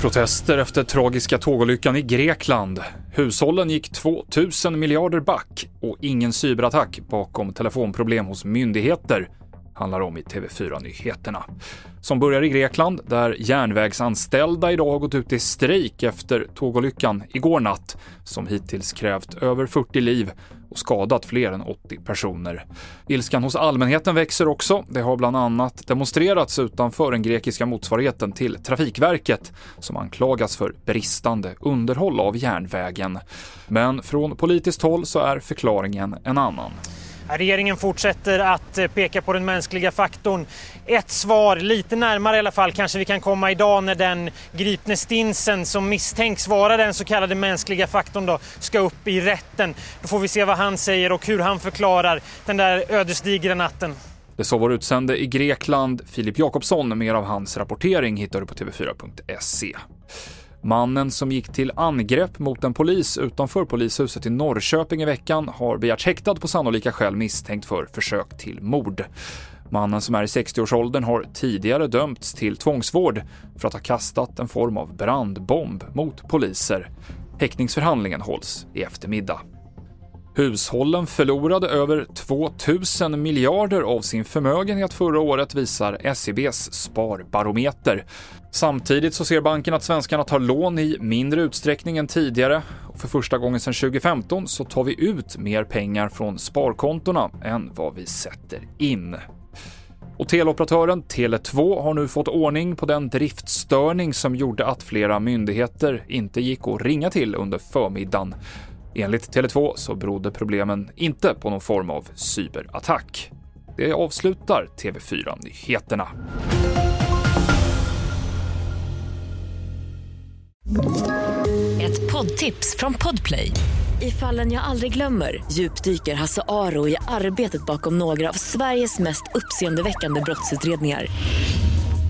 Protester efter tragiska tågolyckan i Grekland. Hushållen gick 2000 miljarder back och ingen cyberattack bakom telefonproblem hos myndigheter handlar om i TV4-nyheterna. Som börjar i Grekland, där järnvägsanställda idag har gått ut i strejk efter tågolyckan igår natt, som hittills krävt över 40 liv och skadat fler än 80 personer. Ilskan hos allmänheten växer också. Det har bland annat demonstrerats utanför den grekiska motsvarigheten till Trafikverket, som anklagas för bristande underhåll av järnvägen. Men från politiskt håll så är förklaringen en annan. Regeringen fortsätter att eh, peka på den mänskliga faktorn. Ett svar, lite närmare i alla fall, kanske vi kan komma idag när den gripne Stinsen som misstänks vara den så kallade mänskliga faktorn då, ska upp i rätten. Då får vi se vad han säger och hur han förklarar den där ödesdigra natten. Det sa vår utsände i Grekland, Filip Jakobsson. Mer av hans rapportering hittar du på tv4.se. Mannen som gick till angrepp mot en polis utanför polishuset i Norrköping i veckan har begärts häktad på sannolika skäl misstänkt för försök till mord. Mannen som är i 60-årsåldern har tidigare dömts till tvångsvård för att ha kastat en form av brandbomb mot poliser. Häktningsförhandlingen hålls i eftermiddag. Hushållen förlorade över 2000 miljarder av sin förmögenhet förra året visar SEBs sparbarometer. Samtidigt så ser banken att svenskarna tar lån i mindre utsträckning än tidigare. Och för första gången sedan 2015 så tar vi ut mer pengar från sparkontona än vad vi sätter in. Och teleoperatören Tele2 har nu fått ordning på den driftstörning som gjorde att flera myndigheter inte gick att ringa till under förmiddagen. Enligt Tele2 så berodde problemen inte på någon form av cyberattack. Det avslutar TV4-nyheterna. Ett poddtips från Podplay. I fallen jag aldrig glömmer djupdyker Hasse Aro i arbetet bakom några av Sveriges mest uppseendeväckande brottsutredningar